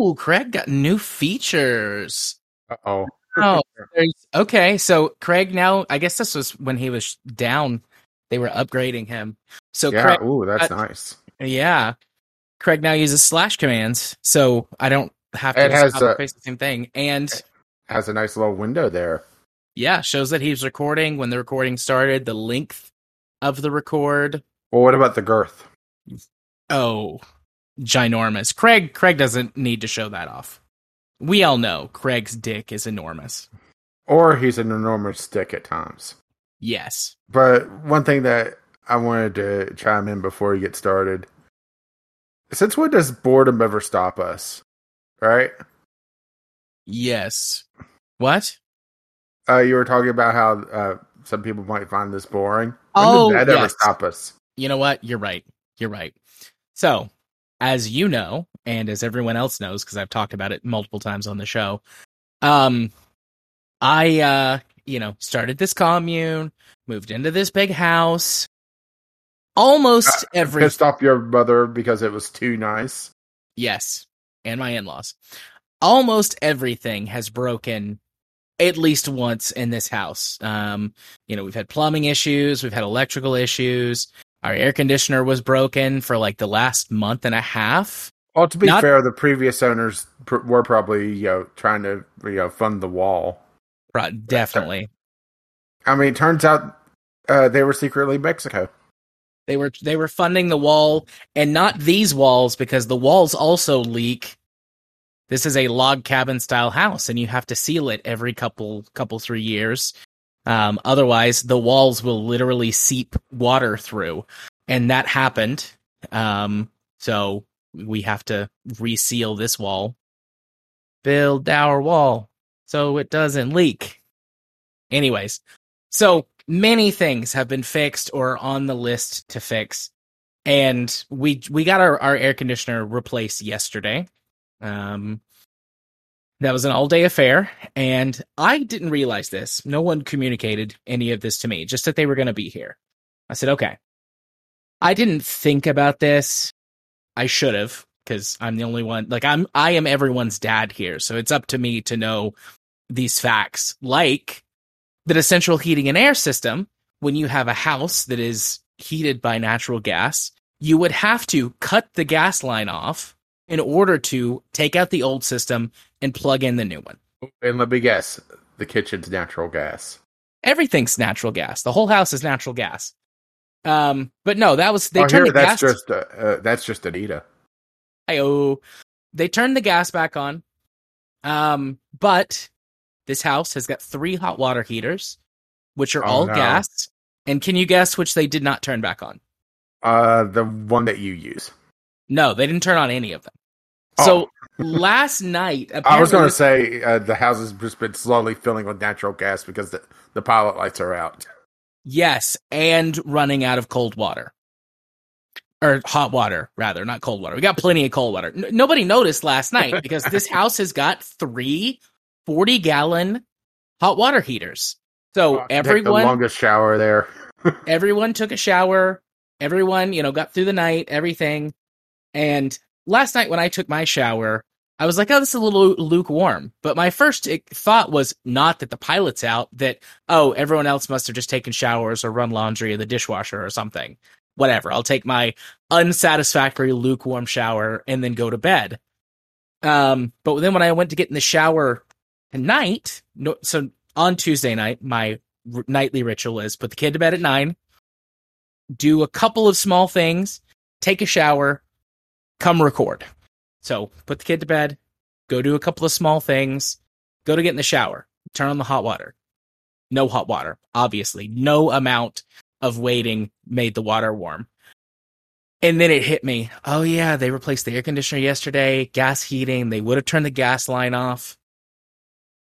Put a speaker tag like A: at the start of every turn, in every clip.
A: Ooh, Craig got new features.
B: oh.
A: Oh, okay. So Craig now, I guess this was when he was down. They were upgrading him. So
B: Yeah.
A: Craig,
B: Ooh, that's nice.
A: yeah, Craig now uses slash commands, so I don't have to
B: It has,
A: face the same thing. And
B: Has a nice little window there.
A: yeah, shows that he's recording when the recording started, the length of the record.
B: Well, what about the girth?
A: Oh, ginormous. Craig Craig doesn't need to show that off. We all know Craig's dick is enormous.
B: Or he's an enormous stick at times.
A: Yes.
B: But one thing that I wanted to chime in before we get started. Since when does boredom ever stop us? Right?
A: Yes. What?
B: Uh, you were talking about how uh, some people might find this boring. When
A: Oh,
B: did that ever
A: yes.
B: stop us?
A: You know what? You're right. You're right. So, as you know, and as everyone else knows, because I've talked about it multiple times on the show, um, I, uh, you know, started this commune, moved into this big house. Almost every
B: Pissed off your mother because it was too nice.
A: Yes, and my in-laws. Almost everything has broken at least once in this house. Um, you know, we've had plumbing issues, we've had electrical issues. Our air conditioner was broken for like the last month and a half.
B: Well, to be
A: Not-
B: fair, the previous owners pr- were probably you know trying to you know fund the wall.
A: Right, Definitely.
B: I mean, it turns out uh, they were secretly Mexico.
A: They were they were funding the wall and not these walls because the walls also leak. This is a log cabin style house and you have to seal it every couple couple three years. Um, otherwise the walls will literally seep water through. And that happened. Um, so we have to reseal this wall. Build our wall so it doesn't leak. Anyways, so many things have been fixed or on the list to fix. And we we got our, our air conditioner replaced yesterday. Um that was an all day affair, and I didn't realize this. No one communicated any of this to me, just that they were gonna be here. I said, okay. I didn't think about this. I should have, because I'm the only one like I'm I am everyone's dad here, so it's up to me to know these facts. Like that a central heating and air system, when you have a house that is heated by natural gas, you would have to cut the gas line off in order to take out the old system and plug in the new one.
B: And let me guess, the kitchen's natural gas.
A: Everything's natural gas. The whole house is natural gas. Um, but no, that was they
B: oh,
A: turned
B: here,
A: the
B: that's
A: gas.
B: just uh, uh, that's just Anita.
A: Ayo. They turned the gas back on. Um, but this house has got three hot water heaters, which are
B: Oh,
A: all
B: no.
A: gas. And can you guess which they did not turn back on?
B: Uh, the one that you use.
A: No, they didn't turn on any of them.
B: Oh.
A: So last night,
B: I was going to say uh, the house has just been slowly filling with natural gas because the, the pilot lights are out.
A: yes, and running out of cold water or hot water, rather, not cold water. We got plenty of cold water. N- nobody noticed last night because this house has got three 40 gallon hot water heaters. So everyone,
B: longest shower there.
A: everyone took a shower. Everyone, you know, got through the night, everything. And last night when I took my shower, I was like, oh, this is a little lukewarm. But my first thought was not that the pilot's out, that, oh, everyone else must have just taken showers or run laundry in the dishwasher or something. Whatever. I'll take my unsatisfactory lukewarm shower and then go to bed. Um, but then when I went to get in the shower tonight, no, so on Tuesday night, my r- nightly ritual is put the kid to bed at nine, do a couple of small things, take a shower, come record. So put the kid to bed, go do a couple of small things, go to get in the shower, turn on the hot water. No hot water, obviously. No amount of waiting made the water warm. And then it hit me. Oh yeah, they replaced the air conditioner yesterday, gas heating. They would have turned the gas line off.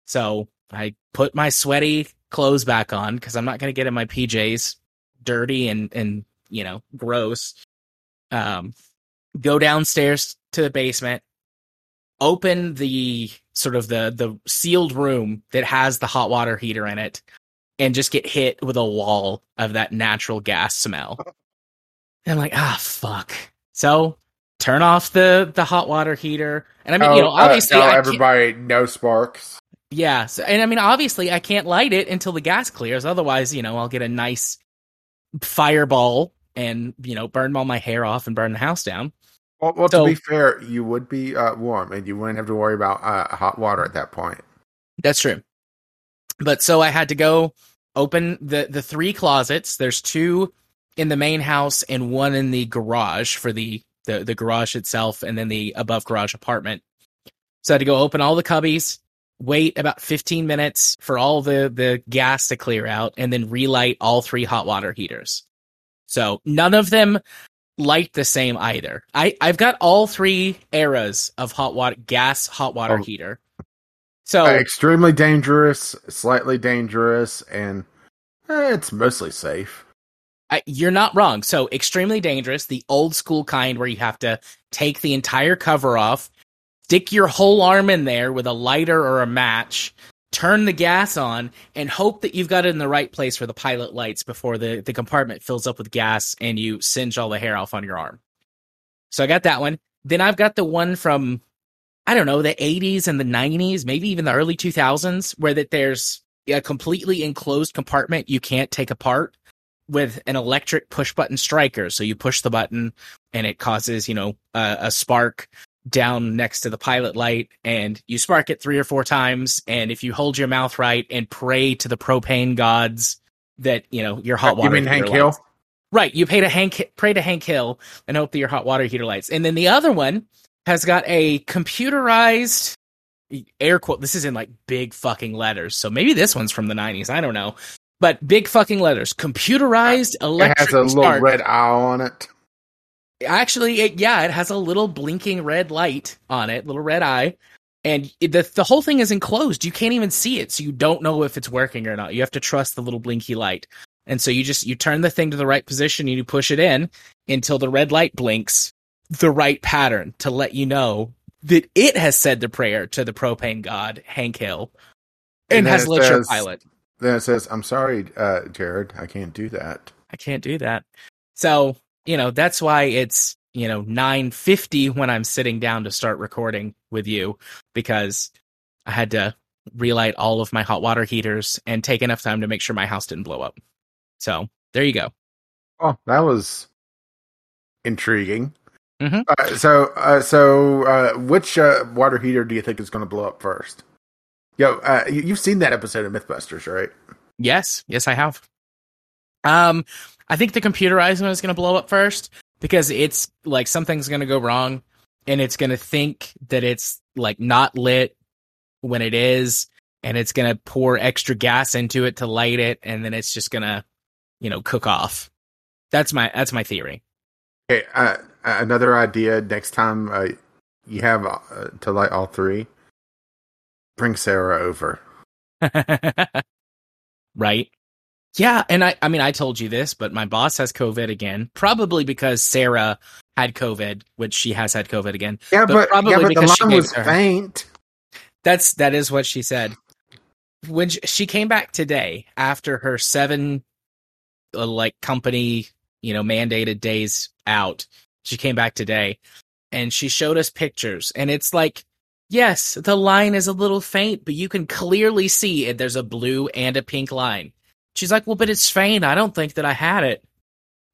A: So I put my sweaty clothes back on because I'm not going to get in my PJs dirty and, and, you know, gross. Um, go downstairs to the basement, open the sort of the, the sealed room that has the hot water heater in it and just get hit with a wall of that natural gas smell. And I'm like, ah, fuck. So turn off the the hot water heater. And I mean,
B: Oh,
A: you know,
B: uh,
A: obviously, I can't-
B: everybody no sparks.
A: yeah. So, and I mean, obviously, I can't light it until the gas clears. Otherwise, you know, I'll get a nice fireball and you know burn all my hair off and burn the house down.
B: Well, well
A: So-
B: to be fair, you would be uh, warm, and you wouldn't have to worry about uh, hot water at that point.
A: That's true. But so I had to go open the the three closets. There's two in the main house and one in the garage for the the, the garage itself and then the above garage apartment. So I had to go open all the cubbies, wait about 15 minutes for all the the gas to clear out and then relight all three hot water heaters. So none of them light the same either. I I've got all three eras of hot water gas hot water
B: Oh.
A: heater. So
B: Uh, extremely dangerous, slightly dangerous, and eh, it's mostly safe.
A: I, you're not wrong. So extremely dangerous, the old school kind where you have to take the entire cover off, stick your whole arm in there with a lighter or a match, turn the gas on, and hope that you've got it in the right place for the pilot lights before the, the compartment fills up with gas and you singe all the hair off on your arm. So I got that one. Then I've got the one from I don't know, the 80s and the 90s, maybe even the early 2000s where that there's a completely enclosed compartment you can't take apart with an electric push button striker. So you push the button and it causes, you know, a, a spark down next to the pilot light and you spark it three or four times. And if you hold your mouth right and pray to the propane gods that, you know, your hot
B: you
A: water
B: mean Hank Hill?
A: lights. Right. You pay to Hank, pray to Hank Hill and hope that your hot water heater lights. And then the other one has got a computerized air quote. This is in like big fucking letters. So maybe this one's from the 90s. I don't know. But big fucking letters. Computerized electric.
B: It has a little
A: start.
B: red eye on it.
A: Actually, it, yeah, it has a little blinking red light on it, little red eye. And the the whole thing is enclosed. You can't even see it, so you don't know if it's working or not. You have to trust the little blinky light. And so you just you turn the thing to the right position and you push it in until the red light blinks the right pattern to let you know that it has said the prayer to the propane god Hank Hill and,
B: And
A: has
B: it
A: lit your pilot.
B: Then it says, "I'm sorry, uh, Jared, I can't do that."
A: I can't do that. So, you know, that's why it's, you know, 950 when I'm sitting down to start recording with you because I had to relight all of my hot water heaters and take enough time to make sure my house didn't blow up. So, there you go.
B: Oh, that was intriguing.
A: Mhm.
B: Uh, so, uh, so uh, which uh, water heater do you think is going to blow up first? Yo, uh, you've seen that episode of MythBusters, right?
A: Yes, yes I have. Um I think the computerized one is going to blow up first because it's like something's going to go wrong and it's going to think that it's like not lit when it is and it's going to pour extra gas into it to light it and then it's just going to you know cook off. That's my that's my theory.
B: Okay, uh, another idea. Next time uh, you have uh, to light all three, bring Sarah over.
A: right? Yeah, and I I mean I told you this, but my boss has COVID again, probably because Sarah had COVID, which she has had COVID again.
B: Yeah,
A: But
B: but,
A: probably
B: yeah, but
A: because she
B: the line
A: gave
B: was faint.
A: That's that is what she said. When she, she came back today after her seven uh, like company, you know, mandated days out, she came back today and she showed us pictures and it's like yes, the line is a little faint, but you can clearly see it there's a blue and a pink line. She's like, "Well, but it's faint. I don't think that I had it."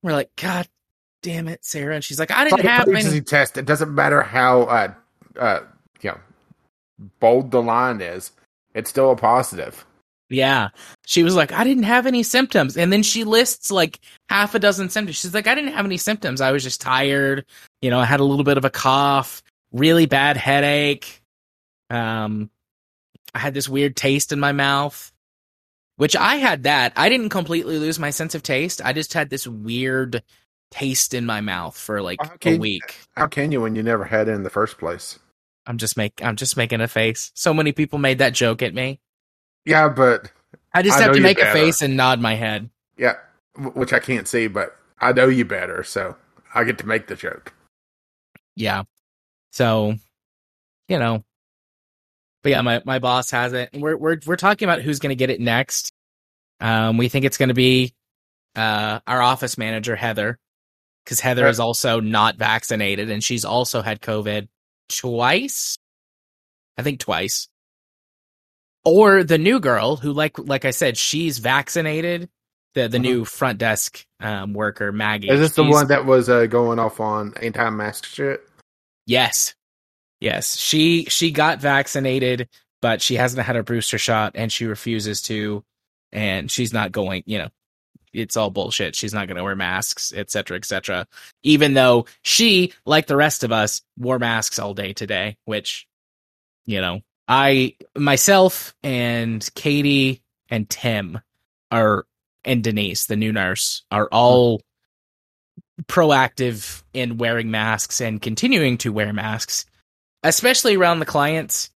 A: We're like, "God damn it, Sarah." And she's like, "I didn't have any
B: test. It doesn't matter how uh, uh, you know bold the line is. It's still a positive.
A: Yeah. She was like, I didn't have any symptoms. And then she lists like half a dozen symptoms. She's like, I didn't have any symptoms. I was just tired. You know, I had a little bit of a cough, really bad headache. Um, I had this weird taste in my mouth, which I had that. I didn't completely lose my sense of taste. I just had this weird taste in my mouth for like a week.
B: How can you when you never had it in the first place?
A: I'm just make I'm just making a face. So many people made that joke at me.
B: Yeah, but
A: I just
B: I
A: have to make a face and nod my head.
B: yeah, which I can't see, but I know you better, so I get to make the joke.
A: Yeah. So, you know. But yeah, my, my boss has it. And we're we're we're talking about who's gonna get it next. Um we think it's gonna be uh our office manager, Heather. because Heather
B: Uh,
A: is also not vaccinated and she's also had COVID twice. I think twice. Or the new girl who, like like I said, she's vaccinated. The the
B: Mhm.
A: new front desk um, worker Maggie.
B: Is this the one that was uh, going off on anti-mask shit?
A: Yes. Yes. She she got vaccinated, but she hasn't had a booster shot and she refuses to and she's not going, you know, it's all bullshit. She's not going to wear masks, et cetera, et cetera. Even though she, like the rest of us, wore masks all day today, which, you know, I, myself and Katie and Tim are, and Denise, the new nurse, are all proactive in wearing masks and continuing to wear masks, especially around the clients.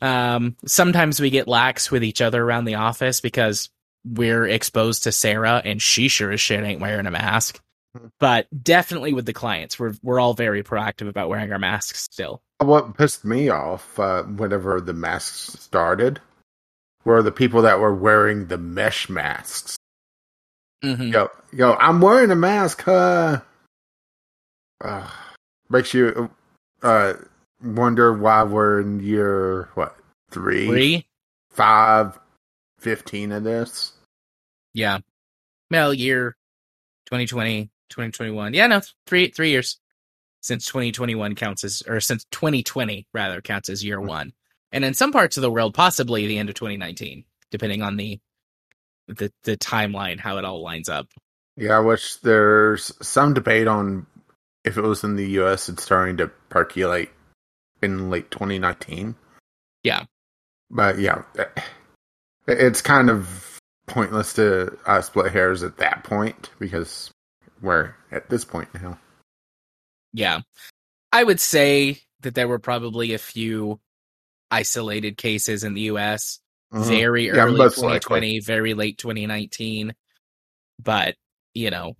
A: Um, sometimes we get lax with each other around the office because we're exposed to Sarah and she sure as shit ain't wearing a mask.
B: Mhm.
A: But definitely with the clients, we're we're all very proactive about wearing our masks still.
B: What pissed me off uh, whenever the masks started were the people that were wearing the mesh masks.
A: Mm-hmm.
B: Yo, yo, I'm wearing a mask. Uh, uh, makes you uh wonder why we're in year what three,
A: Three,
B: five, fifteen of this.
A: yeah, well, year 2020, 2021. Yeah, no, three three years since 2021 counts as, or since 2020 rather counts as year
B: Mhm.
A: one, and in some parts of the world, possibly the end of 2019, depending on the the the timeline, how it all lines up.
B: Yeah, which there's some debate on if it was in the U.S. It's starting to percolate in late 2019.
A: Yeah.
B: but yeah, it's kind of pointless to uh, split hairs at that point because we're at this point now.
A: Yeah. I would say that there were probably a few isolated cases in the US,
B: Mhm.
A: very early
B: most
A: 2020, very late 2019. But, you know,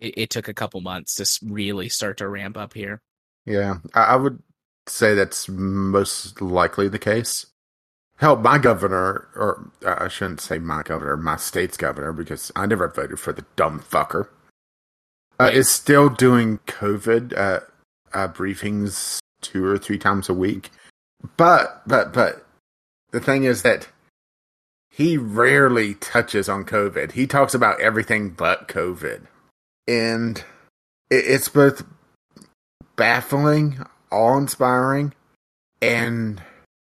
A: it, it took a couple months to really start to ramp up here.
B: Yeah, I, I would say that's most likely the case. Hell, my governor, or uh, I shouldn't say my governor, my state's governor, because I never voted for the dumb fucker, uh, is still doing COVID uh, uh, briefings two or three times a week. But, but, but the thing is that he rarely touches on COVID. He talks about everything but COVID. And it's both baffling, awe inspiring, and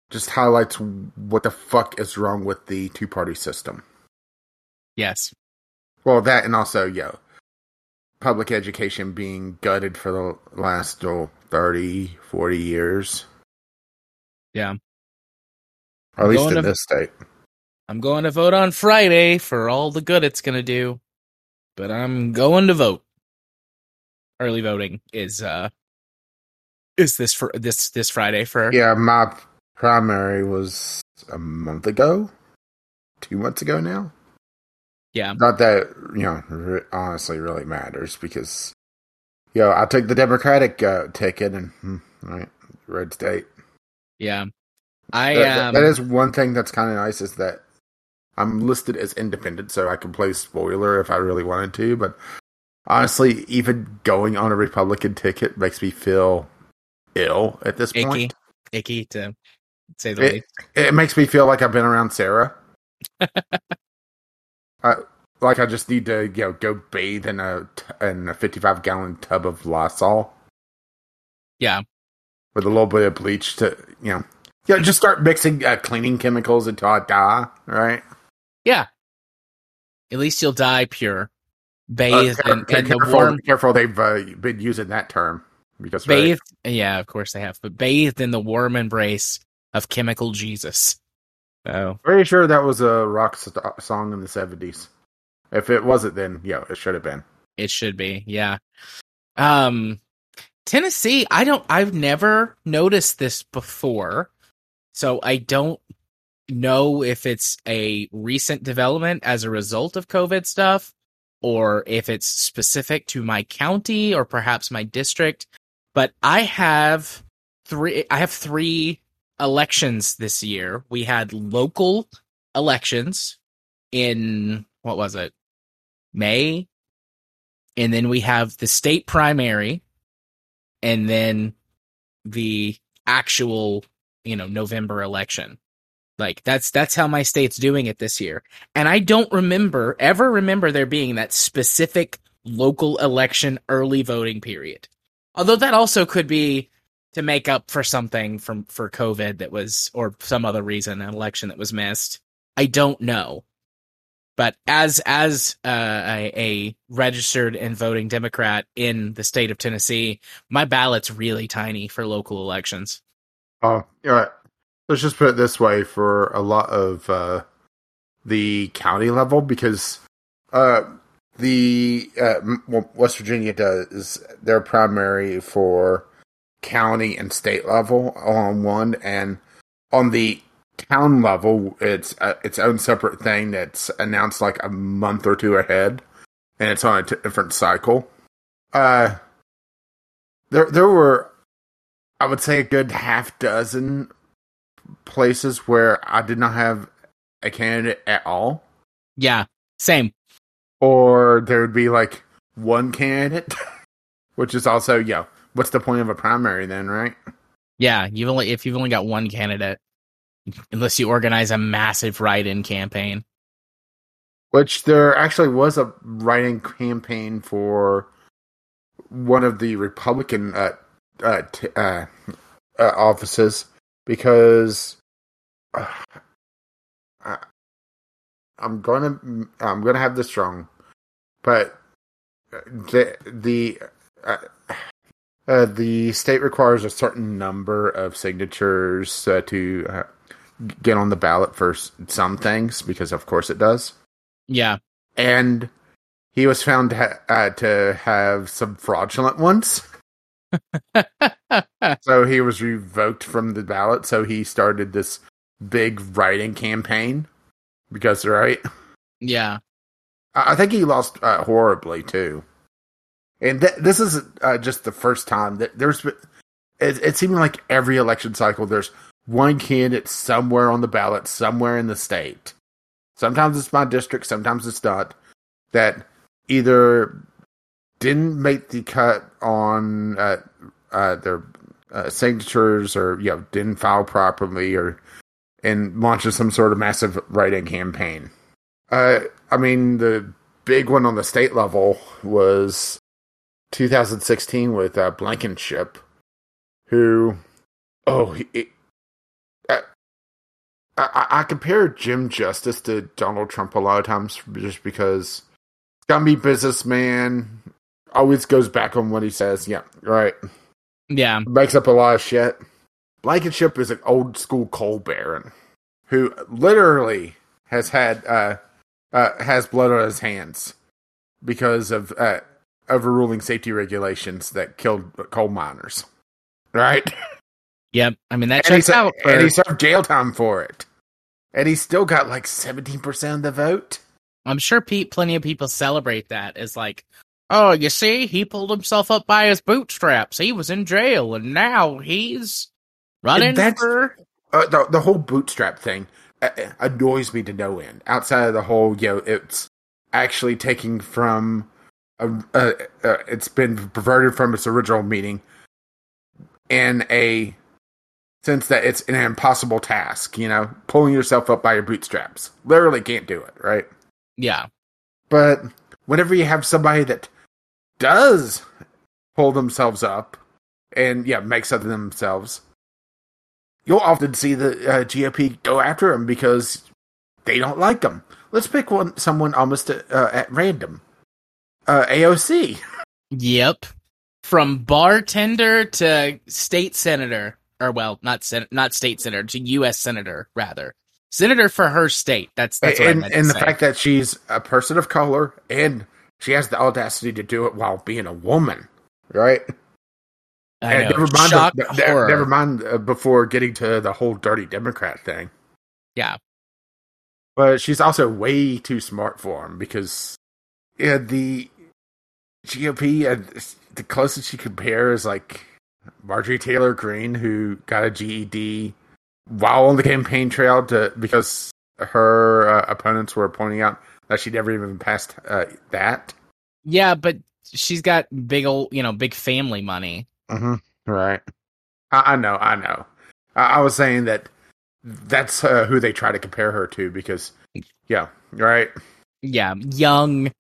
B: just highlights what the fuck is wrong with the two party system.
A: Yes.
B: Well, that and also, yo, public education being gutted for the last oh, 30, 40 years.
A: Yeah.
B: Or at least in
A: to-
B: this state.
A: I'm going to vote on Friday for all the good it's going to do, but I'm going to vote. Early voting is uh is this for this this Friday for
B: Yeah, my primary was a month ago, two months ago now.
A: Yeah.
B: Not that you know, re- honestly, really matters because, yo, I took the Democratic uh, ticket and hmm, right, red state.
A: yeah. I
B: That-
A: um
B: that is one thing that's kind of nice is that I'm listed as independent, so I can play spoiler if I really wanted to. But honestly, even going on a Republican ticket makes me feel ill at this
A: icky
B: point.
A: icky to say the
B: It-
A: least.
B: It makes me feel like I've been around Sarah. I, like I just need to, you know, go bathe in a in a 55 gallon tub of Lysol
A: Yeah.
B: with a little bit of bleach to, you know, yeah, just start mixing uh, cleaning chemicals until I die. Right?
A: Yeah. At least you'll die pure.
B: Uh,
A: Bathed
B: care-
A: in, in the
B: careful,
A: warm
B: careful, they've uh, been using that term because right,
A: bathed yeah, of course they have, but bathed in the warm embrace of chemical Jesus. So
B: pretty sure that was a rock st- song in the 70s. If it wasn't, then yeah, it should have been.
A: it should be, yeah. Um Tennessee, I don't I've never noticed this before. So I don't know if it's a recent development as a result of COVID stuff or if it's specific to my county or perhaps my district. But I have three I have three elections this year. We had local elections in what was it? May and then we have the state primary, and then the actual, you know, November election. Like that's that's how my state's doing it this year. And I don't remember ever remember there being that specific local election early voting period. Although that also could be to make up for something from for COVID that was or some other reason an election that was missed. I don't know. But as as uh, a, a registered and voting Democrat in the state of Tennessee, my ballot's really tiny for local elections.
B: Oh, you're right. Let's just put it this way: for a lot of uh, the county level, because uh, the uh, West Virginia does their primary for county and state level on one, and on the town level, it's uh, its own separate thing that's announced like a month or two ahead, and it's on a t- different cycle. Uh, there there were, I would say, a good half dozen places where I did not have a candidate at all.
A: Yeah, same.
B: Or there would be like one candidate, which is also, yeah, what's the point of a primary then, right?
A: Yeah, you've only if you've only got one candidate, unless you organize a massive write-in campaign.
B: Which there actually was a write-in campaign for one of the Republican uh, uh, t- uh, uh offices because uh, I, I'm gonna I'm gonna have this wrong, but the the uh, uh, the state requires a certain number of signatures uh, to uh, get on the ballot for some things because, of course, it does.
A: Yeah,
B: and he was found to, ha- uh, to have some fraudulent ones. so he was revoked from the ballot. So he started this big writing campaign because, right?
A: Yeah.
B: I think he lost uh, horribly too. And th- this is uh, just the first time that there's. It, it seemed like every election cycle, there's one candidate somewhere on the ballot, somewhere in the state. Sometimes it's my district, sometimes it's not. That either didn't make the cut on uh, uh, their uh, signatures or you know didn't file properly or and launches some sort of massive write-in campaign. Uh, I mean, the big one on the state level was 2016 with uh, Blankenship, who, oh, he, uh, I, I compare Jim Justice to Donald Trump a lot of times just because it's got to be businessman, always goes back on what he says. Yeah, right.
A: Yeah.
B: Makes up a lot of shit. Blankenship is an old school coal baron who literally has had uh, uh, has blood on his hands because of uh, overruling safety regulations that killed coal miners. Right?
A: Yep. I mean that
B: and
A: checks out. For...
B: And he served jail time for it. And he still got like seventeen percent of the vote.
A: I'm sure Pete, plenty of people celebrate that as like, oh, you see, he pulled himself up by his bootstraps. He was in jail, and now he's running for
B: uh, the the whole bootstrap thing annoys me to no end. Outside of the whole, you know, it's actually taking from a, uh, uh, it's been perverted from its original meaning in a sense that it's an impossible task. You know, pulling yourself up by your bootstraps, literally can't do it, right?
A: Yeah,
B: but whenever you have somebody that does pull themselves up and yeah makes of themselves you'll often see the uh, GOP go after him because they don't like him. Let's pick one someone almost uh, at random. Uh, AOC.
A: Yep. From bartender to state senator, or well, not sen- not state senator to U.S. senator rather. Senator for her state. That's that's what
B: and, and the
A: say.
B: fact that she's a person of color and she has the audacity to do it while being a woman, right?
A: I know.
B: never mind.
A: Shock
B: the, the, never mind uh, before getting to the whole dirty Democrat thing.
A: Yeah.
B: But she's also way too smart for him because yeah, the GOP uh, the closest she can compare is like Marjorie Taylor Greene, who got a GED while on the campaign trail to because her uh, opponents were pointing out that she never even passed uh, that.
A: Yeah, but she's got big old, you know, big family money.
B: Hmm Right. I, I know. I know. I, I was saying that that's uh, who they try to compare her to because, yeah, right.
A: Yeah, young,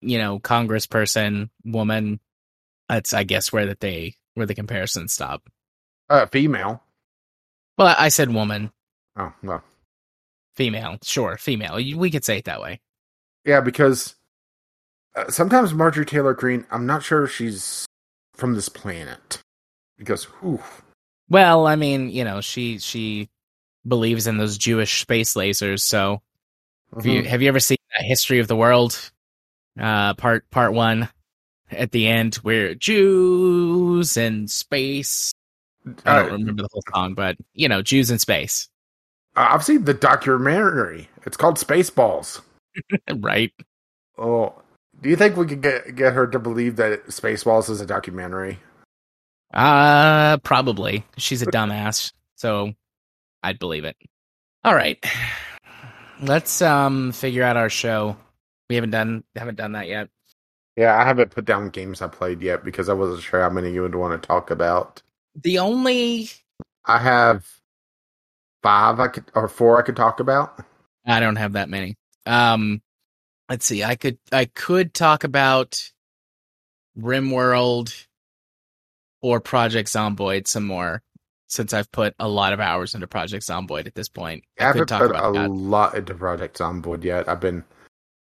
A: you know, congressperson, woman. That's I guess where that they where the comparisons stop.
B: Uh, female.
A: Well, I said woman,
B: Oh well.
A: female. Sure, female. We could say it that way.
B: Yeah, because uh, sometimes Marjorie Taylor Greene, I'm not sure she's from this planet. Because, whew,
A: Well, I mean, you know, she she believes in those Jewish space lasers. So, have you
B: mhm.
A: have you ever seen that History of the World, uh, part part one, at the end where Jews in space? I don't
B: Uh,
A: remember the whole song, but you know, Jews in space,
B: I've seen the documentary. It's called Spaceballs.
A: right?
B: Oh, do you think we could get get her to believe that Spaceballs is a documentary?
A: Uh, probably. She's a dumbass, so I'd believe it. All right, let's um figure out our show. We haven't done haven't done that yet.
B: Yeah, I haven't put down games I played yet because I wasn't sure how many you would want to talk about.
A: The only
B: I have five I could or four I could talk about.
A: I don't have that many. Um, let's see. I could I could talk about RimWorld or Project Zomboid some more since I've put a lot of hours into Project Zomboid at this point.
B: I
A: I
B: haven't
A: could talk
B: put
A: about
B: a
A: that.
B: lot into Project Zomboid yet. I've been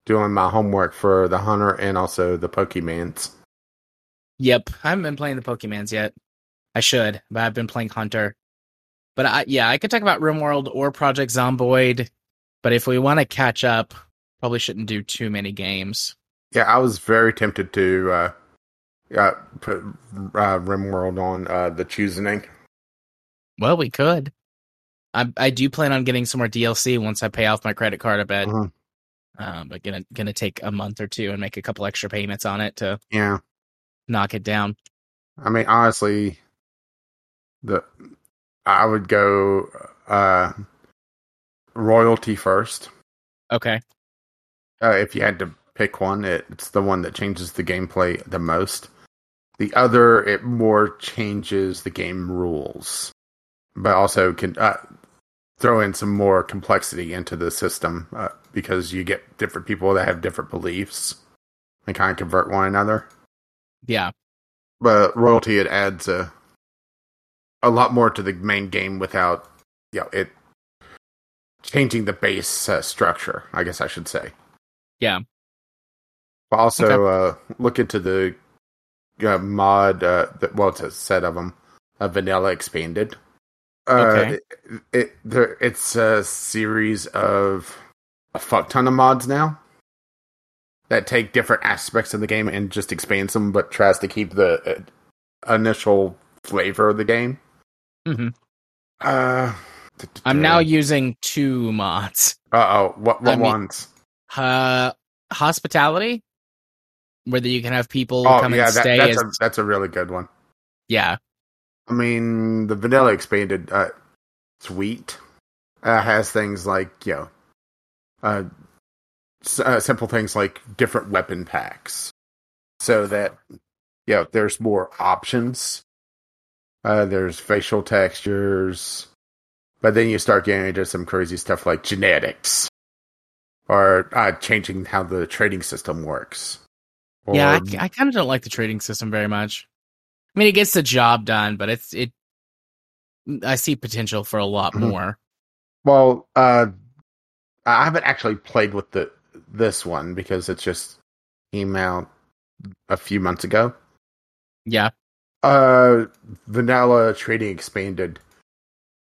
B: doing my homework for the Hunter and also the Pokemans.
A: Yep, I haven't been playing the Pokemans yet. I should, but I've been playing Hunter. But I, yeah, I could talk about RimWorld or Project Zomboid. But if we want to catch up, probably shouldn't do too many games.
B: Yeah, I was very tempted to uh, uh, put uh, RimWorld on uh, the choosing.
A: Well, we could. I I do plan on getting some more DLC once I pay off my credit card a bit.
B: Mhm.
A: Um, but gonna gonna take a month or two and make a couple extra payments on it to
B: Yeah,
A: knock it down.
B: I mean honestly, the I would go uh, royalty first.
A: Okay.
B: Uh, if you had to pick one, it, it's the one that changes the gameplay the most. The other, it more changes the game rules, but also can uh, throw in some more complexity into the system uh, because you get different people that have different beliefs and kind of convert one another.
A: Yeah.
B: But royalty, it adds a a lot more to the main game without, you know, it changing the base uh, structure. I guess I should say.
A: Yeah.
B: But also uh, look into the uh, mod. Uh, the, well, it's a set of them. Uh, Vanilla expanded. Uh,
A: Okay.
B: It, it there, it's a series of a fuck ton of mods now that take different aspects of the game and just expands them, but tries to keep the uh, initial flavor of the game.
A: hmm
B: Uh,
A: I'm now using two mods.
B: Uh oh. What what
A: I mean-
B: ones?
A: Uh, hospitality, whether you can have people
B: Oh
A: come
B: yeah,
A: and
B: that,
A: stay.
B: that's
A: as,
B: a that's a really good one.
A: yeah.
B: I mean, the vanilla expanded uh, suite uh, has things like you know, uh, s- uh, simple things like different weapon packs, so that you know there's more options. Uh, there's facial textures, but then you start getting into some crazy stuff like genetics, or uh, changing how the trading system works.
A: yeah,
B: Or-
A: I, kind of don't like the trading system very much. I mean, it gets the job done, but it's it. I see potential for a lot
B: Mhm.
A: more.
B: Well, uh, I haven't actually played with the this one because it's just came out a few months ago.
A: Yeah,
B: Uh, vanilla trading expanded.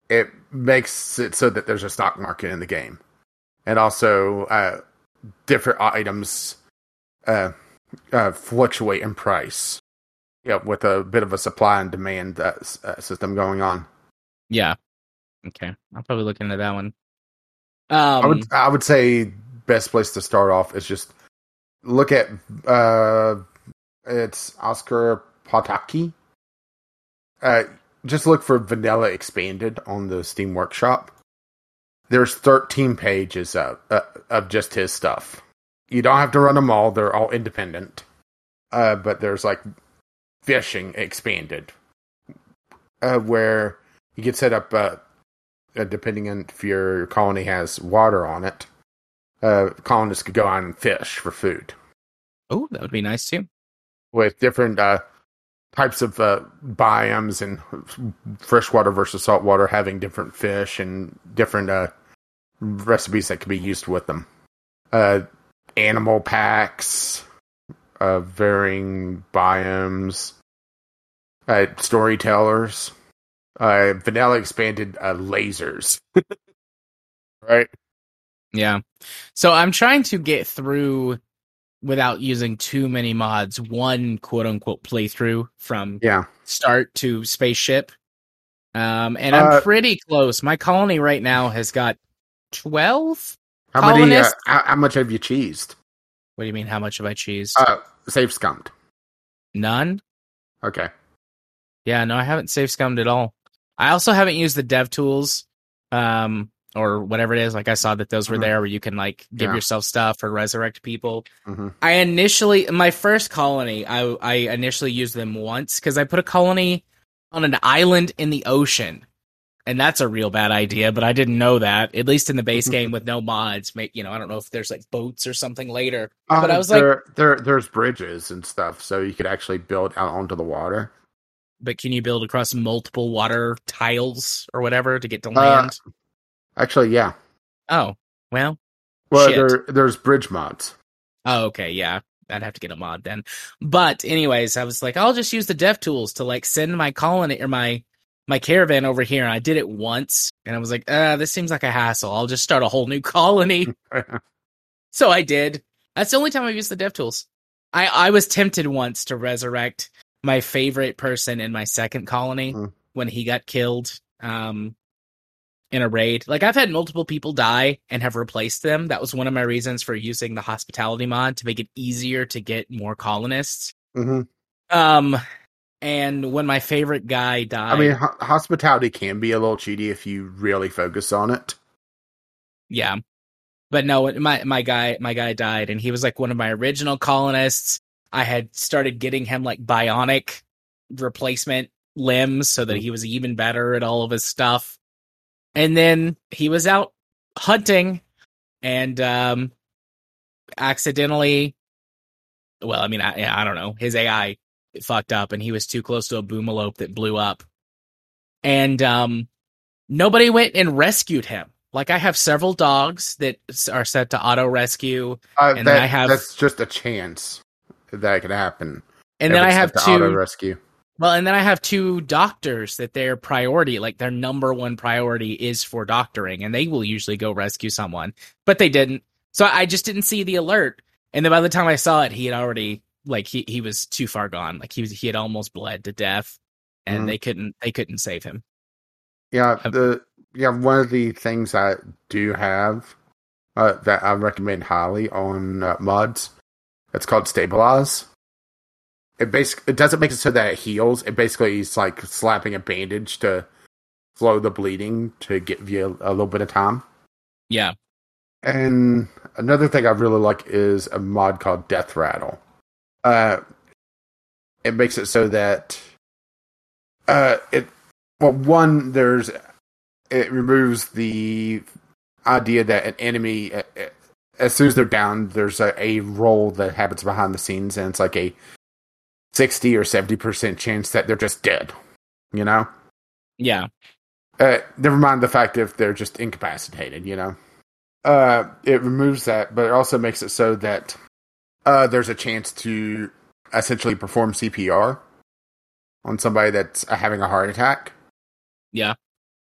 B: It makes it so that there's a stock market in the game, and also uh, different items uh, uh, fluctuate in price. Yeah, with a bit of a supply and demand uh, uh, system going on.
A: yeah. Okay, I'll probably look into that one.
B: I
A: Um,
B: would I would say best place to start off is just look at uh it's Oskar Potocki. Uh just look for Vanilla Expanded on the Steam Workshop. There's 13 pages of uh, of just his stuff. You don't have to run them all; they're all independent. uh, but there's like fishing expanded, uh, where you could set up, uh, uh, depending on if your colony has water on it, uh, colonists could go out and fish for food
A: Oh, that would be nice too.
B: with different uh, types of uh, biomes and freshwater versus saltwater having different fish and different uh, recipes that could be used with them. Uh, animal packs, uh, varying biomes, uh, storytellers. Uh, vanilla expanded uh, lasers. right?
A: Yeah. So I'm trying to get through without using too many mods, one quote unquote playthrough from
B: Yeah.
A: start to spaceship. Um, and I'm
B: Uh,
A: pretty close. My colony right now has got 12.
B: How many? Uh, how, much have you cheesed?
A: What do you mean? How much have I cheesed?
B: Uh, save scummed.
A: None.
B: Okay.
A: Yeah, no, I haven't save scummed at all. I also haven't used the dev tools, um, or whatever it is. Like I saw that those were
B: Mhm.
A: there where you can like give
B: Yeah.
A: yourself stuff or resurrect people.
B: hmm
A: I initially my first colony, I I initially used them once because I put a colony on an island in the ocean. And that's a real bad idea, but I didn't know that. At least in the base game with no mods, make you know, I don't know if there's like boats or something later. But I was like-
B: Uh, there, there, there's bridges and stuff, so you could actually build out onto the water.
A: But can you build across multiple water tiles or whatever to get to
B: Uh,
A: land?
B: Actually, yeah.
A: oh, well,
B: Well, there, there's bridge mods.
A: Oh, okay, yeah. I'd have to get a mod then. But anyways, I was like, I'll just use the dev tools to like send my colony or my my caravan over here. And I did it once and I was like, uh, this seems like a hassle. I'll just start a whole new colony. so I did. That's the only time I've used the dev tools. I, I was tempted once to resurrect my favorite person in my second colony
B: Hmm.
A: when he got killed um in a raid. Like I've had multiple people die and have replaced them. That was one of my reasons for using the hospitality mod to make it easier to get more colonists.
B: hmm
A: Um and when my favorite guy died,
B: I mean, ho- hospitality can be a little cheaty if you really focus on it.
A: yeah. But no, my my guy my guy died and he was like one of my original colonists. I had started getting him like bionic replacement limbs so that he was even better at all of his stuff. And then he was out hunting and um accidentally well, I mean, I, I don't know. His AI fucked up and he was too close to a boomalope that blew up. And um nobody went and rescued him. Like I have several dogs that are set to auto rescue
B: Uh,
A: And
B: that,
A: then I have-
B: that's just a chance that it could happen.
A: and then I have
B: to auto
A: two
B: rescue.
A: Well, and then I have two doctors that their priority, like their number one priority is for doctoring, and they will usually go rescue someone, but they didn't. So I just didn't see the alert. And then by the time I saw it, he had already like he, he was too far gone. Like he was he had almost bled to death and
B: Mhm.
A: they couldn't they couldn't save him.
B: Yeah, the yeah one of the things I do have uh, that I recommend highly on uh, mods. It's called Stabilize. It basically it doesn't make it so that it heals. It basically is like slapping a bandage to slow the bleeding to give you a, a little bit of time.
A: Yeah.
B: And another thing I really like is a mod called Death Rattle. Uh, it makes it so that uh, it well one there's it removes the idea that an enemy as soon as they're down there's a, a roll that happens behind the scenes and it's like a 60 or 70 percent chance that they're just dead you know
A: Yeah.
B: uh, never mind the fact if they're just incapacitated, you know. Uh, it removes that, but it also makes it so that uh, there's a chance to essentially perform CPR on somebody that's uh, having a heart attack.
A: Yeah.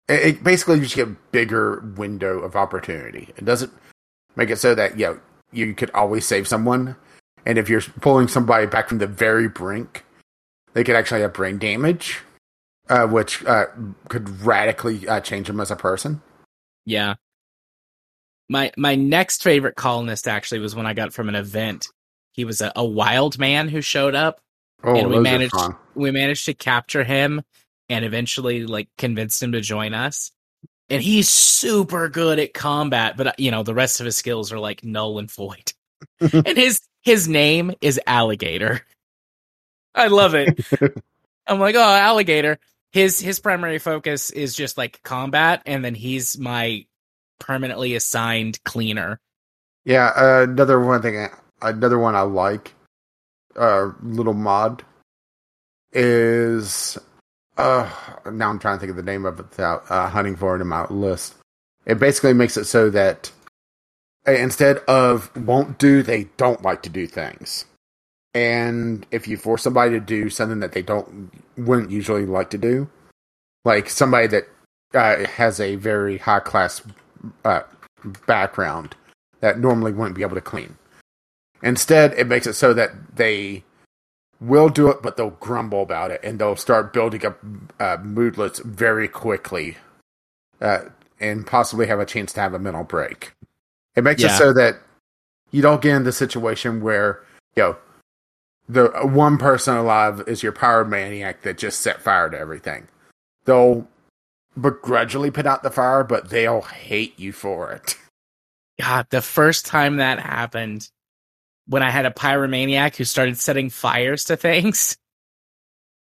B: It, it basically just get a bigger window of opportunity. It doesn't make it so that you know, you could always save someone, and if you're pulling somebody back from the very brink, they could actually have brain damage, uh, which uh, could radically uh, change them as a person.
A: Yeah. My my next favorite colonist actually was when I got from an event. He was a, a wild man who showed up
B: Oh,
A: And we managed- we managed to capture him and eventually like convinced him to join us. And he's super good at combat, but uh, you know, the rest of his skills are like null and void. and his his name is Alligator. I love it. I'm like, oh, alligator. His his primary focus is just like combat, and then he's my permanently assigned cleaner.
B: Yeah, uh, another one thing, another one I like, uh, little mod is uh now I'm trying to think of the name of it without uh, hunting for it in my list. It basically makes it so that uh, instead of won't do, they don't like to do things. And if you force somebody to do something that they don't wouldn't usually like to do, like somebody that uh, has a very high class uh, background that normally wouldn't be able to clean. Instead, it makes it so that they will do it, but they'll grumble about it and they'll start building up uh, moodlets very quickly uh, and possibly have a chance to have a mental break. It makes
A: Yeah.
B: it so that you don't get in the situation where, you know, the one person alive is your pyromaniac that just set fire to everything. They'll begrudgingly put out the fire, but they'll hate you for it.
A: God, the first time that happened, when I had a pyromaniac who started setting fires to things,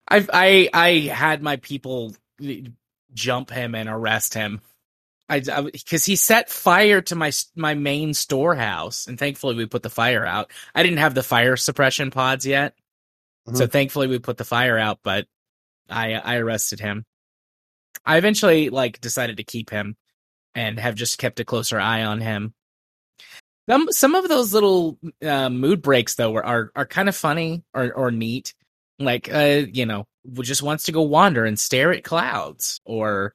A: I I I had my people jump him and arrest him. I because he set fire to my my main storehouse, and thankfully we put the fire out. I didn't have the fire suppression pods yet, mm-hmm. so thankfully we put the fire out. But I I arrested him. I eventually like decided to keep him and have just kept a closer eye on him. Some some of those little uh, mood breaks though are are, are kind of funny or or neat. Like uh, you know, just wants to go wander and stare at clouds, or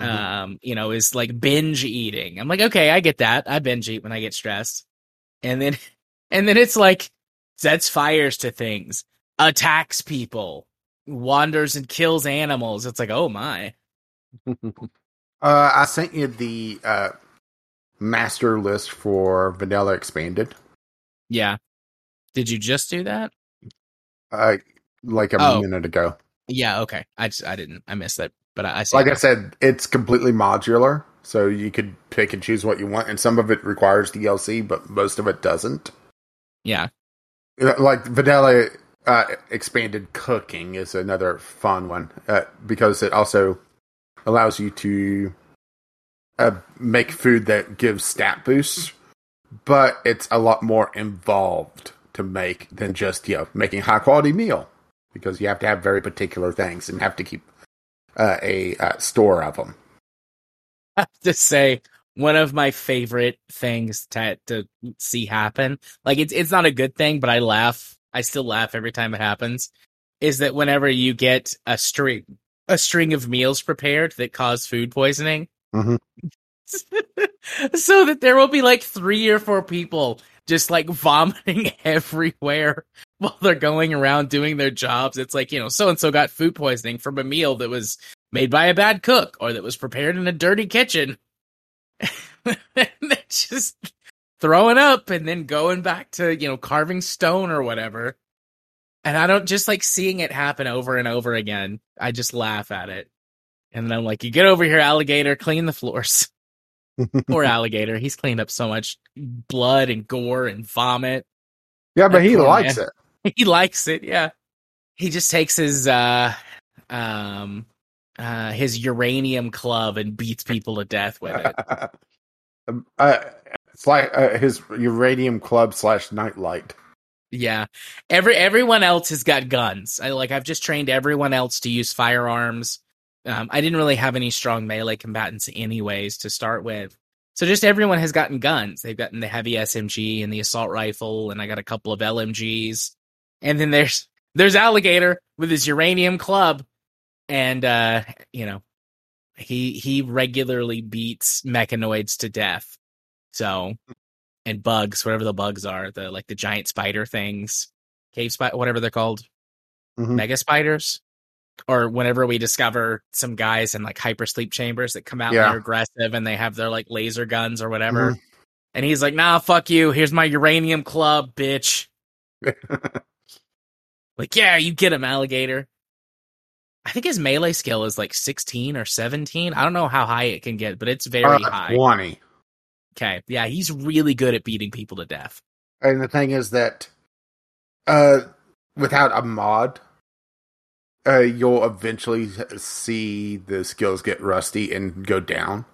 B: Mhm.
A: um, you know, is like binge eating. I'm like, okay, I get that. I binge eat when I get stressed, and then and then it's like sets fires to things, attacks people, wanders and kills animals. It's like, oh my.
B: Uh, I sent you the uh, master list for Vanilla Expanded,
A: Yeah. Did you just do that?
B: uh, like a
A: Oh.
B: minute ago.
A: Yeah, okay. I just I didn't I missed it, but I, I.
B: Like
A: it.
B: I said, it's completely modular, so you could pick and choose what you want, and some of it requires DLC, but most of it doesn't.
A: yeah.
B: Like Vanilla uh, Expanded Cooking is another fun one uh, because it also allows you to uh, make food that gives stat boosts, but it's a lot more involved to make than just you know making high quality meal because you have to have very particular things and have to keep uh, a uh, store of them.
A: I have to say one of my favorite things to to see happen. Like it's it's not a good thing, but I laugh. I still laugh every time it happens. Is that whenever you get a string a string of meals prepared that cause food poisoning,
B: Mhm.
A: so that there will be like three or four people just like vomiting everywhere while they're going around doing their jobs. It's like, you know, so and so got food poisoning from a meal that was made by a bad cook or that was prepared in a dirty kitchen. just throwing up and then going back to, you know, carving stone or whatever. And I don't just like seeing it happen over and over again. I just laugh at it. And then I'm like, you get over here, alligator, clean the floors. Poor alligator. He's cleaned up so much blood and gore and vomit.
B: Yeah, but
A: That
B: he likes
A: man.
B: it.
A: He likes it, yeah. He just takes his uh um uh his uranium club and beats people to death with it.
B: Um, uh, it's like uh, his uranium club slash nightlight.
A: Yeah. Every everyone else has got guns. I like I've just trained everyone else to use firearms. Um, I didn't really have any strong melee combatants anyways to start with. So just everyone has gotten guns. They've gotten the heavy SMG and the assault rifle, and I got a couple of LMGs. And then there's there's Alligator with his uranium club. And uh, you know, he he regularly beats mechanoids to death. So and bugs, whatever the bugs are, the like the giant spider things, cave spider, whatever they're called,
B: Mhm.
A: mega spiders, or whenever we discover some guys in like hypersleep chambers that come out
B: Yeah.
A: and they're aggressive and they have their like laser guns or whatever, and he's like, "Nah, fuck you. Here's my uranium club, bitch." Like, yeah, you get him, alligator. I think his melee skill is like 16 or 17. I don't know how high it can get, but it's very
B: Uh,
A: high.
B: Twenty.
A: Okay. Yeah, he's really good at beating people to death.
B: And the thing is that, uh, without a mod, uh, you'll eventually see the skills get rusty and go down.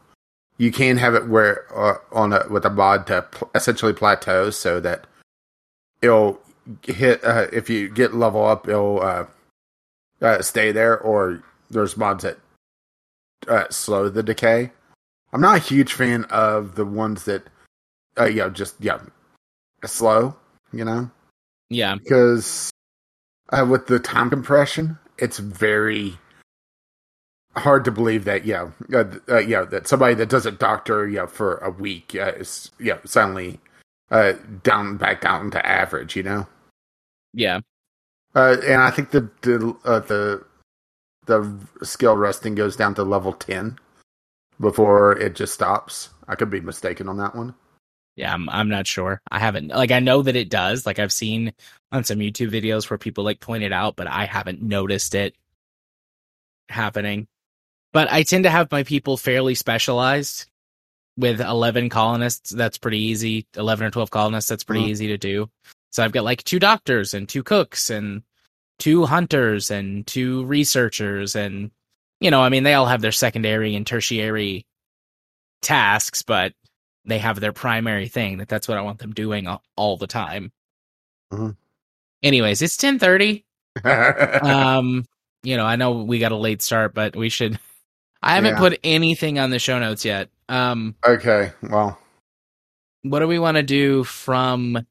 B: You can have it where uh, on a, with a mod to pl- essentially plateau so that it'll hit uh, if you get level up, it'll uh, uh, stay there. Or there's mods that uh, slow the decay. I'm not a huge fan of the ones that, uh, you know, just yeah, slow. You know,
A: Yeah.
B: because uh, with the time compression, it's very hard to believe that yeah, uh, uh, yeah, that somebody that does a doctor yeah for a week uh, is yeah suddenly uh down back down to average, you know.
A: Yeah.
B: Uh, and I think the the uh, the the skill resting goes down to level ten before it just stops. I could be mistaken on that one.
A: Yeah, I'm I'm not sure. I haven't like I know that it does. Like I've seen on some YouTube videos where people like point it out, but I haven't noticed it happening. But I tend to have my people fairly specialized. With 11 colonists, that's pretty easy. 11 or 12 colonists, that's pretty
B: Mhm.
A: easy to do. So I've got like two doctors and two cooks and two hunters and two researchers and you know, I mean they all have their secondary and tertiary tasks, but they have their primary thing that that's what I want them doing all, all the time.
B: Mhm.
A: Anyways, it's 10:30. Um, you know, I know we got a late start, but we should I haven't
B: Yeah.
A: put anything on the show notes yet. Um,
B: okay, well,
A: what do we want to do from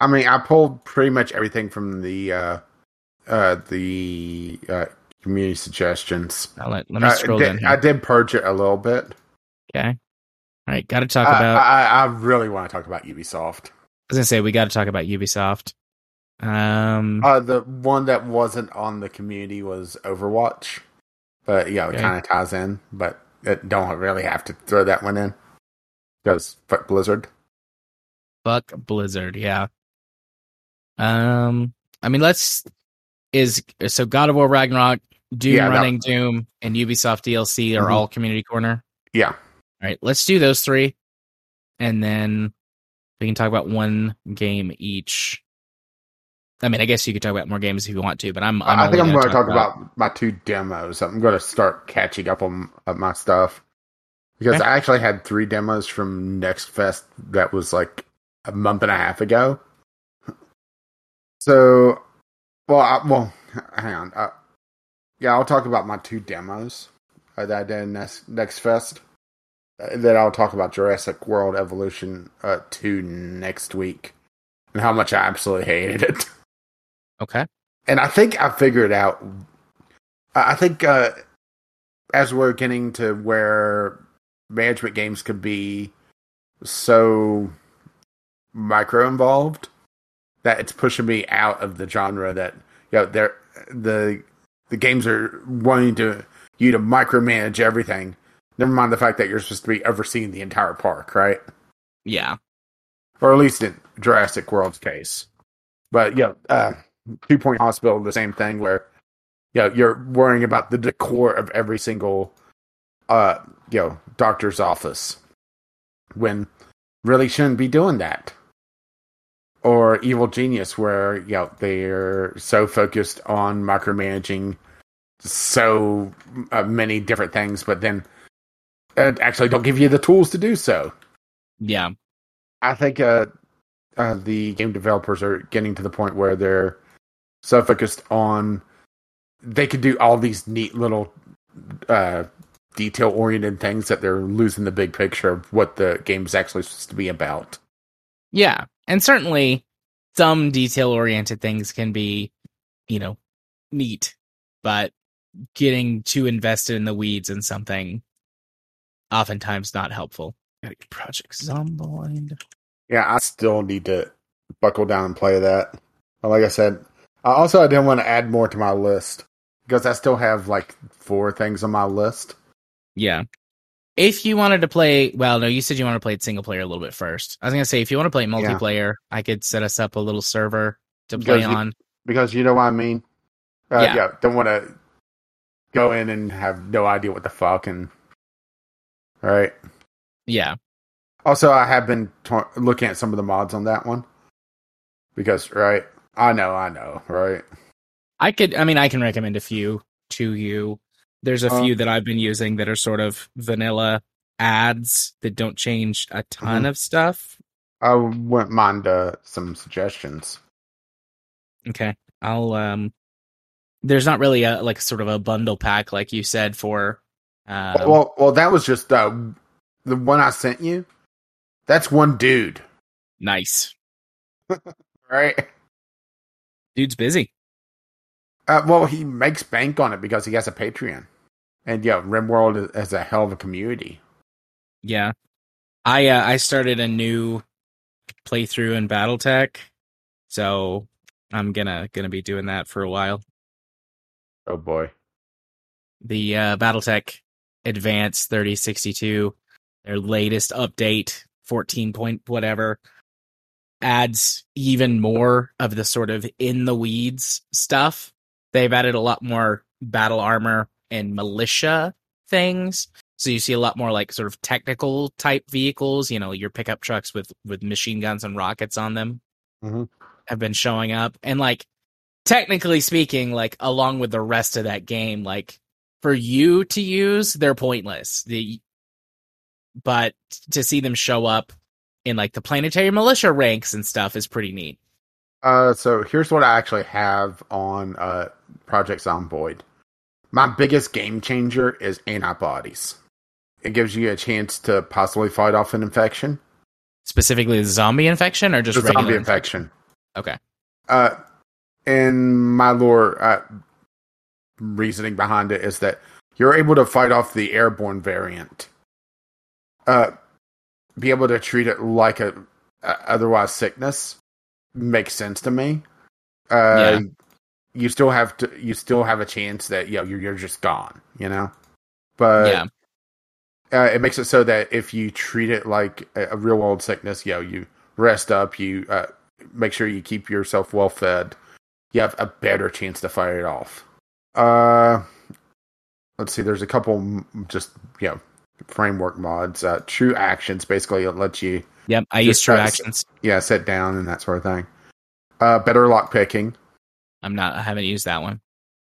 B: I mean, I pulled pretty much everything from the uh, uh, the uh, community suggestions.
A: I'll let, let me
B: Uh,
A: scroll
B: did-
A: down.
B: I did purge it a little bit.
A: okay. All right, got to talk
B: I,
A: about
B: I, I really want to talk about Ubisoft.
A: I was to say we got to talk about Ubisoft. Um
B: Uh, the one that wasn't on the community was Overwatch, but yeah, it
A: Okay.
B: kind of ties in. But it don't really have to throw that one in because fuck Blizzard.
A: fuck Blizzard, yeah. Um I mean, let's is so God of War Ragnarok, Doom
B: Yeah,
A: Running Doom and Ubisoft DLC are
B: Mhm.
A: all community corner.
B: Yeah,
A: All right, let's do those three, and then we can talk about one game each. I mean, I guess you could talk about more games if you want to, but I'm. I'm
B: i think I'm going talk about, my two demos. I'm going to start catching up on, on my stuff because
A: Okay.
B: I actually had three demos from Next Fest that was like a month and a half ago. So, well, I, well, hang on. Uh, yeah, I'll talk about my two demos uh, that I did in next, next Fest. Then I'll talk about Jurassic World Evolution uh, 2 next week and how much I absolutely hated it.
A: Okay.
B: and I think I figured out. I I think uh, as we're getting to where management games could be so micro involved, that it's pushing me out of the genre that you know they're the the games are wanting to you to micromanage everything. Never mind the fact that you're supposed to be overseeing the entire park, right?
A: Yeah.
B: or at least in Jurassic World's case. But yeah, uh, Two Point Hospital, the same thing where you know, you're worrying about the decor of every single uh, you know doctor's office when really shouldn't be doing that. Or Evil Genius, where you know they're so focused on micromanaging so uh, many different things, but then uh, actually don't give you the tools to do so.
A: Yeah.
B: I think uh, uh, the game developers are getting to the point where they're so focused on they can do all these neat little uh, detail oriented things that they're losing the big picture of what the game's actually supposed to be about.
A: Yeah. And certainly some detail oriented things can be, you know, neat, but getting too invested in the weeds in something oftentimes not helpful. Gotta get Project Zomboid.
B: Yeah, I still need to buckle down and play that. But like I said, I also I didn't want to add more to my list because I still have like four things on my list.
A: Yeah. If you wanted to play, well, no, you said you want to play it single player a little bit first. I was gonna say if you want to play multiplayer, I could set us up a little server to play
B: Because you-
A: on.
B: because you know what I mean. Uh,
A: Yeah.
B: yeah. don't want to go in and have no idea what the fuck and all right.
A: Yeah,
B: Also, I have been looking at some of the mods on that one because right, I know, I know, right.
A: I could. I mean, I can recommend a few to you. There's a
B: Uh,
A: few that I've been using that are sort of vanilla ads that don't change a ton of stuff.
B: I wouldn't mind uh, some suggestions.
A: Okay, I'll. Um, there's not really a like sort of a bundle pack like you said for. Um,
B: well, well, that was just uh, the one I sent you. That's one dude,
A: nice
B: right?
A: dude's busy.
B: Uh, well, he makes bank on it because he has a Patreon, and yeah, RimWorld is, is a hell of a community.
A: Yeah, I uh, I started a new playthrough in BattleTech, so I'm gonna gonna be doing that for a while.
B: Oh boy,
A: the uh, BattleTech Advance 3062, their latest update, 14 point whatever, adds even more of the sort of in the weeds stuff. They've added a lot more battle armor and militia things. So you see a lot more like sort of technical type vehicles, you know, your pickup trucks with with machine guns and rockets on them
B: Mhm.
A: have been showing up. And like technically speaking, like along with the rest of that game, like for you to use, they're pointless. The but to see them show up in like the planetary militia ranks and stuff is pretty neat.
B: Uh, so here's what I actually have on uh, Project Zomboid. My biggest game changer is antibodies. It gives you a chance to possibly fight off an infection,
A: Specifically the zombie infection or just
B: the
A: regular
B: zombie infection.
A: Okay.
B: Uh, and my lore uh, reasoning behind it is that you're able to fight off the airborne variant. Uh, be able to treat it like a, a otherwise sickness makes sense to me. Uh,
A: Yeah.
B: you still have to, you still have a chance that you know, you're you're just gone, you know. But
A: yeah.
B: uh, it makes it so that if you treat it like a, a real world sickness, you know, you rest up, you uh, make sure you keep yourself well fed, you have a better chance to fight it off. Uh, let's see, there's a couple just you know framework mods. Uh, True Actions basically it lets you
A: Yep. I use true actions.
B: yeah sit down and that sort of thing. Uh, better lock picking.
A: I'm not I haven't used that one.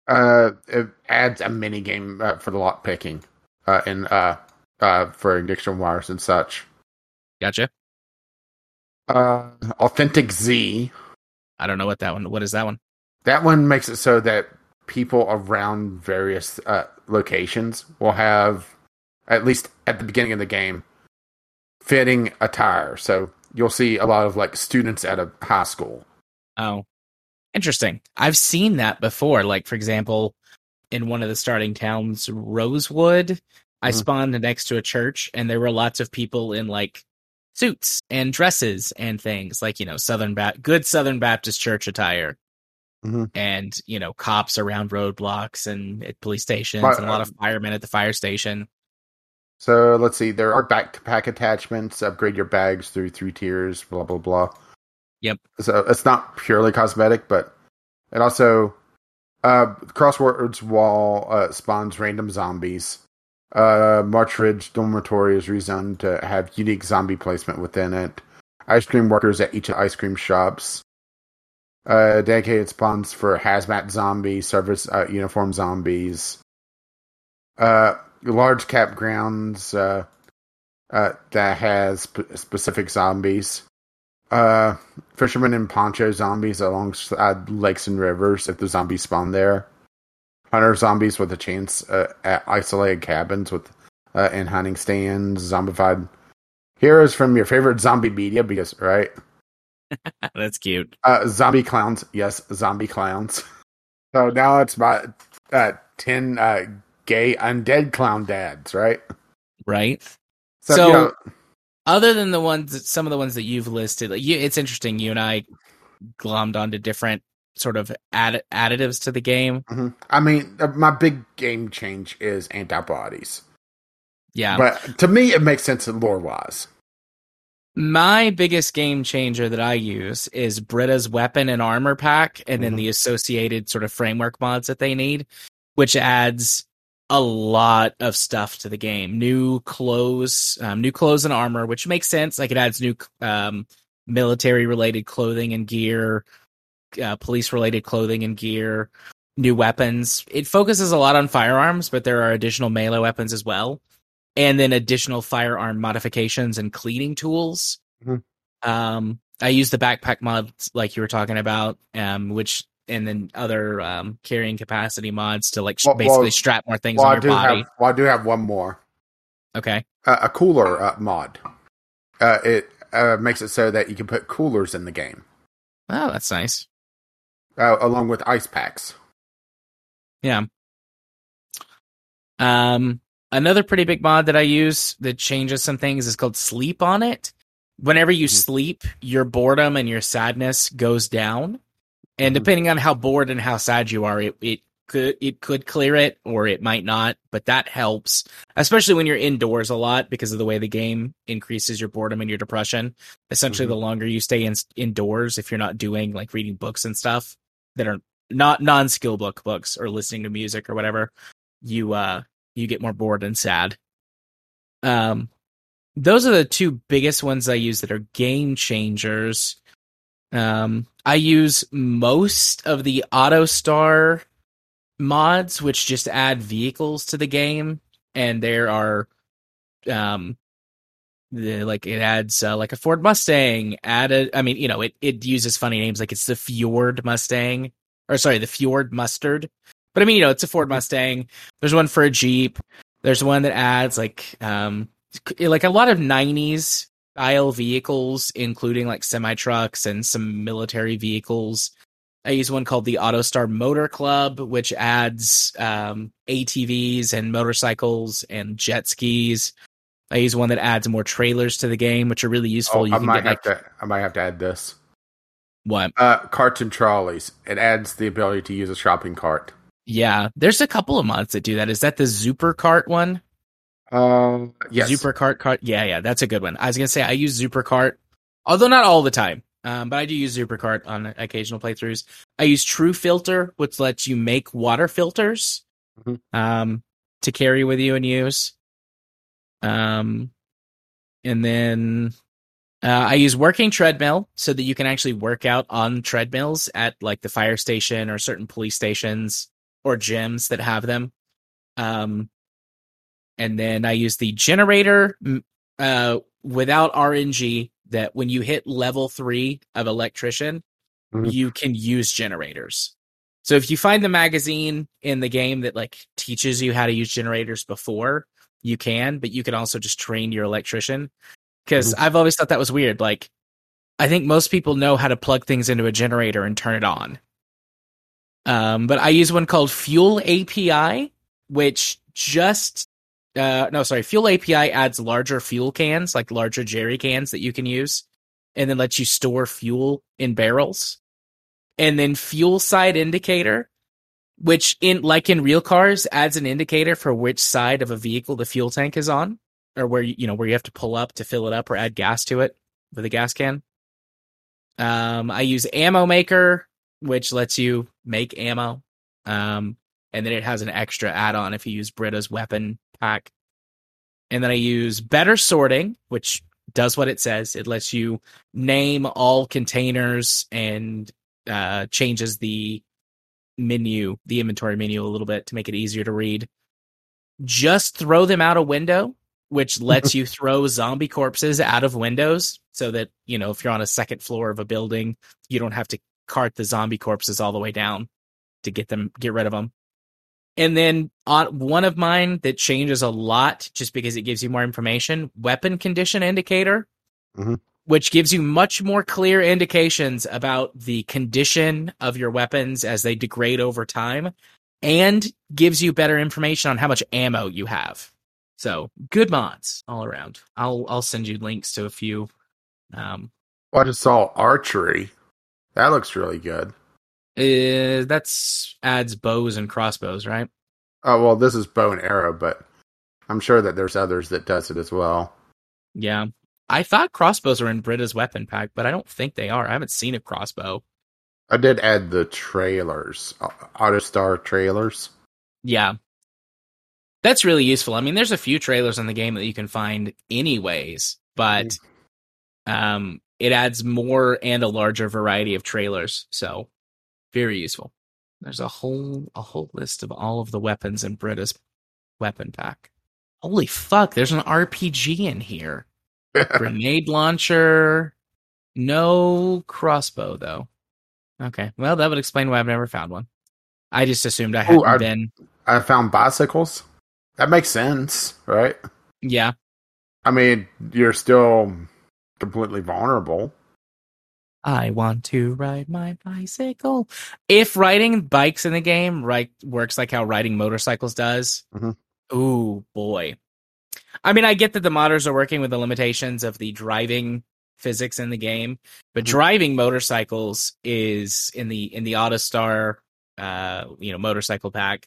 B: Uh, it adds a mini game uh, for the lock picking. Uh, and uh, uh, for addiction wires and such.
A: Gotcha.
B: Uh, Authentic Z.
A: I don't know what that one what is that one?
B: That one makes it so that people around various uh, locations will have, at least at the beginning of the game, fitting attire. So you'll see a lot of like students at a high school.
A: Oh. Interesting. I've seen that before. Like for example, in one of the starting towns, Rosewood, I
B: Mhm.
A: spawned next to a church and there were lots of people in like suits and dresses and things like, you know, Southern ba- good Southern Baptist church attire.
B: Mhm.
A: And, you know, cops around roadblocks and at police stations
B: But,
A: and a lot of
B: um,
A: firemen at the fire station.
B: So let's see. There are backpack attachments. Upgrade your bags through three tiers. Blah blah blah.
A: Yep.
B: So it's not purely cosmetic, but it also uh, Crossroads Mall uh, spawns random zombies. Uh, March Ridge Dormitory is rezoned to have unique zombie placement within it. Ice cream workers at each of ice cream shops. Uh, dedicated spawns for hazmat zombies, service uh, uniform zombies. Uh, large campgrounds uh, uh, that has sp- specific zombies. Uh, fishermen and poncho zombies alongside lakes and rivers if the zombies spawn there. Hunter zombies with a chance uh, at isolated cabins with uh, and hunting stands. Zombified heroes from your favorite zombie media because right.
A: That's cute.
B: Uh, zombie clowns, yes, zombie clowns. So now it's about uh, ten uh, gay undead clown dads, right?
A: Right?
B: So,
A: So-
B: you know,
A: other than the ones that some of the ones that you've listed like you, it's interesting you and i glommed onto different sort of add, additives to the game
B: mhm. I mean, uh, my big game change is antibodies,
A: yeah
B: but to me, it makes sense lore wise.
A: My biggest game changer that i use is Brita's weapon and armor pack and then
B: Mhm.
A: the associated sort of framework mods that they need which adds a lot of stuff to the game new clothes um, new clothes and armor which makes sense like it adds new um, military related clothing and gear uh, police related clothing and gear, new weapons. It focuses a lot on firearms, but there are additional melee weapons as well, and then additional firearm modifications and cleaning tools.
B: Mhm.
A: Um, I use the backpack mods like you were talking about, um, which and then other um, carrying capacity mods to like
B: Well-
A: basically
B: well-
A: strap more things
B: Well, I
A: on
B: do
A: your body.
B: have. Well, I do have one more.
A: Okay.
B: Uh, a cooler uh, mod. Uh, it uh, makes it so that you can put coolers in the game,
A: Oh, that's nice.
B: uh, along with ice packs.
A: Yeah. Um, another pretty big mod that I use that changes some things is called Sleep on it. Whenever you
B: Mhm.
A: sleep, your boredom and your sadness goes down, and
B: Mhm.
A: depending on how bored and how sad you are, it it could it could clear it or it might not. But that helps, especially when you're indoors a lot because of the way the game increases your boredom and your depression. Essentially,
B: Mhm.
A: the longer you stay in, indoors, if you're not doing like reading books and stuff that are not non skill book books or listening to music or whatever, you uh you get more bored and sad. Um those are the two biggest ones I use that are game changers. Um I use most of the AutoStar mods which just add vehicles to the game and there are um the, like it adds uh, like a Ford Mustang added I mean you know it it uses funny names like it's the Fjord Mustang or sorry the Fjord Mustard but I mean you know it's a Ford Mustang there's one for a Jeep there's one that adds like um like a lot of 90s style vehicles including like semi trucks and some military vehicles I use one called the AutoStar Motor Club, which adds um, ATVs and motorcycles and jet skis. I use one that adds more trailers to the game, which are really useful.
B: Oh,
A: you
B: I might
A: get
B: have
A: like
B: to. I might have to add this.
A: what?
B: Uh, carts and trolleys. It adds the ability to use a shopping cart.
A: Yeah, there's a couple of mods that do that. Is that the Super Cart one?
B: Uh, yes.
A: Super Cart Cart. Yeah, yeah, that's a good one. I was gonna say I use Super Cart, although not all the time. Um, but I do use Super Cart on occasional playthroughs. I use True Filter, which lets you make water filters
B: Mhm.
A: um, to carry with you and use. Um, and then uh, I use Working Treadmill so that you can actually work out on treadmills at like the fire station or certain police stations or gyms that have them. Um, and then I use the generator uh, without RNG that when you hit level three of electrician,
B: Mhm.
A: you can use generators. So if you find the magazine in the game that like teaches you how to use generators before, you can, but you can also just train your electrician. Because I've always thought that was weird. Like, I think most people know how to plug things into a generator and turn it on. Um, but I use one called Fuel API, which just uh no sorry fuel api adds larger fuel cans like larger jerry cans that you can use and then lets you store fuel in barrels. And then fuel side indicator which in like in real cars adds an indicator for which side of a vehicle the fuel tank is on or where you know where you have to pull up to fill it up or add gas to it with a gas can. Um i use ammo maker which lets you make ammo um and then it has an extra add-on if you use Brita's weapon pack. And then I use better sorting, which does what it says. It lets you name all containers and uh, changes the menu, the inventory menu a little bit to make it easier to read. Just throw them out a window, which lets you throw zombie corpses out of windows so that, you know, if you're on a second floor of a building, you don't have to cart the zombie corpses all the way down to get them get rid of them. And then on one of mine that changes a lot just because it gives you more information, weapon condition indicator,
B: Mhm.
A: which gives you much more clear indications about the condition of your weapons as they degrade over time and gives you better information on how much ammo you have. So, good mods all around. I'll I'll send you links to a few um
B: Well, I just saw archery. That looks really good.
A: uh, that's adds bows and crossbows, right?
B: Oh well, this is bow and arrow, but I'm sure that there's others that does it as well.
A: Yeah. I thought crossbows were in Brita's weapon pack, but I don't think they are. I haven't seen a crossbow.
B: I did add the trailers, Au- AutoStar trailers.
A: Yeah. That's really useful. I mean, there's a few trailers in the game that you can find anyways, but um it adds more and a larger variety of trailers. So Very useful. There's a whole a whole list of all of the weapons in Brita's weapon pack. Holy fuck, there's an RPG in here. Grenade launcher. No crossbow though. Okay. Well, that would explain why I've never found one. I just assumed I hadn't
B: I-
A: been.
B: I found bicycles. That makes sense, right?
A: Yeah.
B: I mean, you're still completely vulnerable.
A: I want to ride my bicycle. If riding bikes in the game right works like how riding motorcycles does,
B: Mhm.
A: ooh boy. I mean, I get that the modders are working with the limitations of the driving physics in the game, but
B: Mhm.
A: driving motorcycles is in the in the AutoStar, uh, you know, motorcycle pack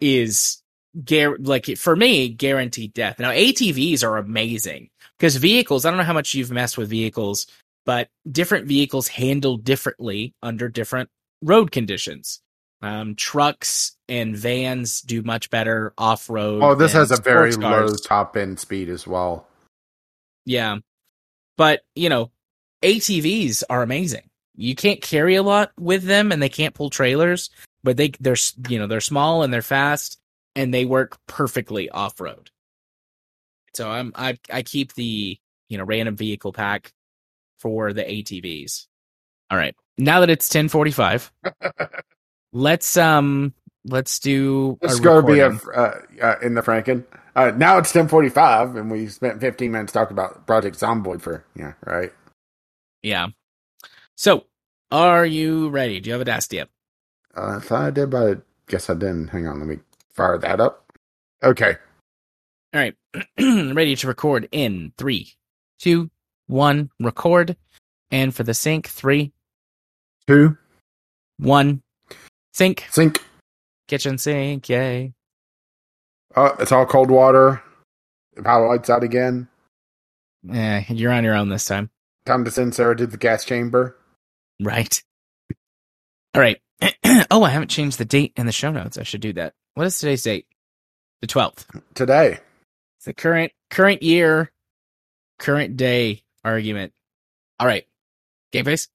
A: is gar- like for me guaranteed death. Now ATVs are amazing because vehicles. I don't know how much you've messed with vehicles but different vehicles handle differently under different road conditions. Um, trucks and vans do much better off road.
B: Oh, this has a very
A: sports
B: low top end speed as well.
A: Yeah, but you know, ATVs are amazing. You can't carry a lot with them, and they can't pull trailers, but they they're you know they're small and they're fast, and they work perfectly off road. So I'm I I keep the you know random vehicle pack for the ATVs. All right, now that it's ten forty five, let's um let's do a
B: be
A: recording.
B: uh, uh, in the Franken. Uh, now it's ten forty five, and we spent fifteen minutes talking about Project Zomboid for yeah, right.
A: yeah. So, are you ready? Do you have a desk yet?
B: Uh, I thought I did, but I guess I didn't. Hang on, let me fire that up. Okay,
A: All right, ready to record in three, two, one. Record, and for the sync, three,
B: two
A: one, sink.
B: Sink.
A: Kitchen sink, yay!
B: Oh, it's all cold water. The power lights out again.
A: Eh, you're on your own this time,
B: Time to send Sarah to the gas chamber.
A: right? All right. oh, I haven't changed the date in the show notes. I should do that. What is today's date? The twelfth.
B: today.
A: It's the current current year, current day argument. All right, game face.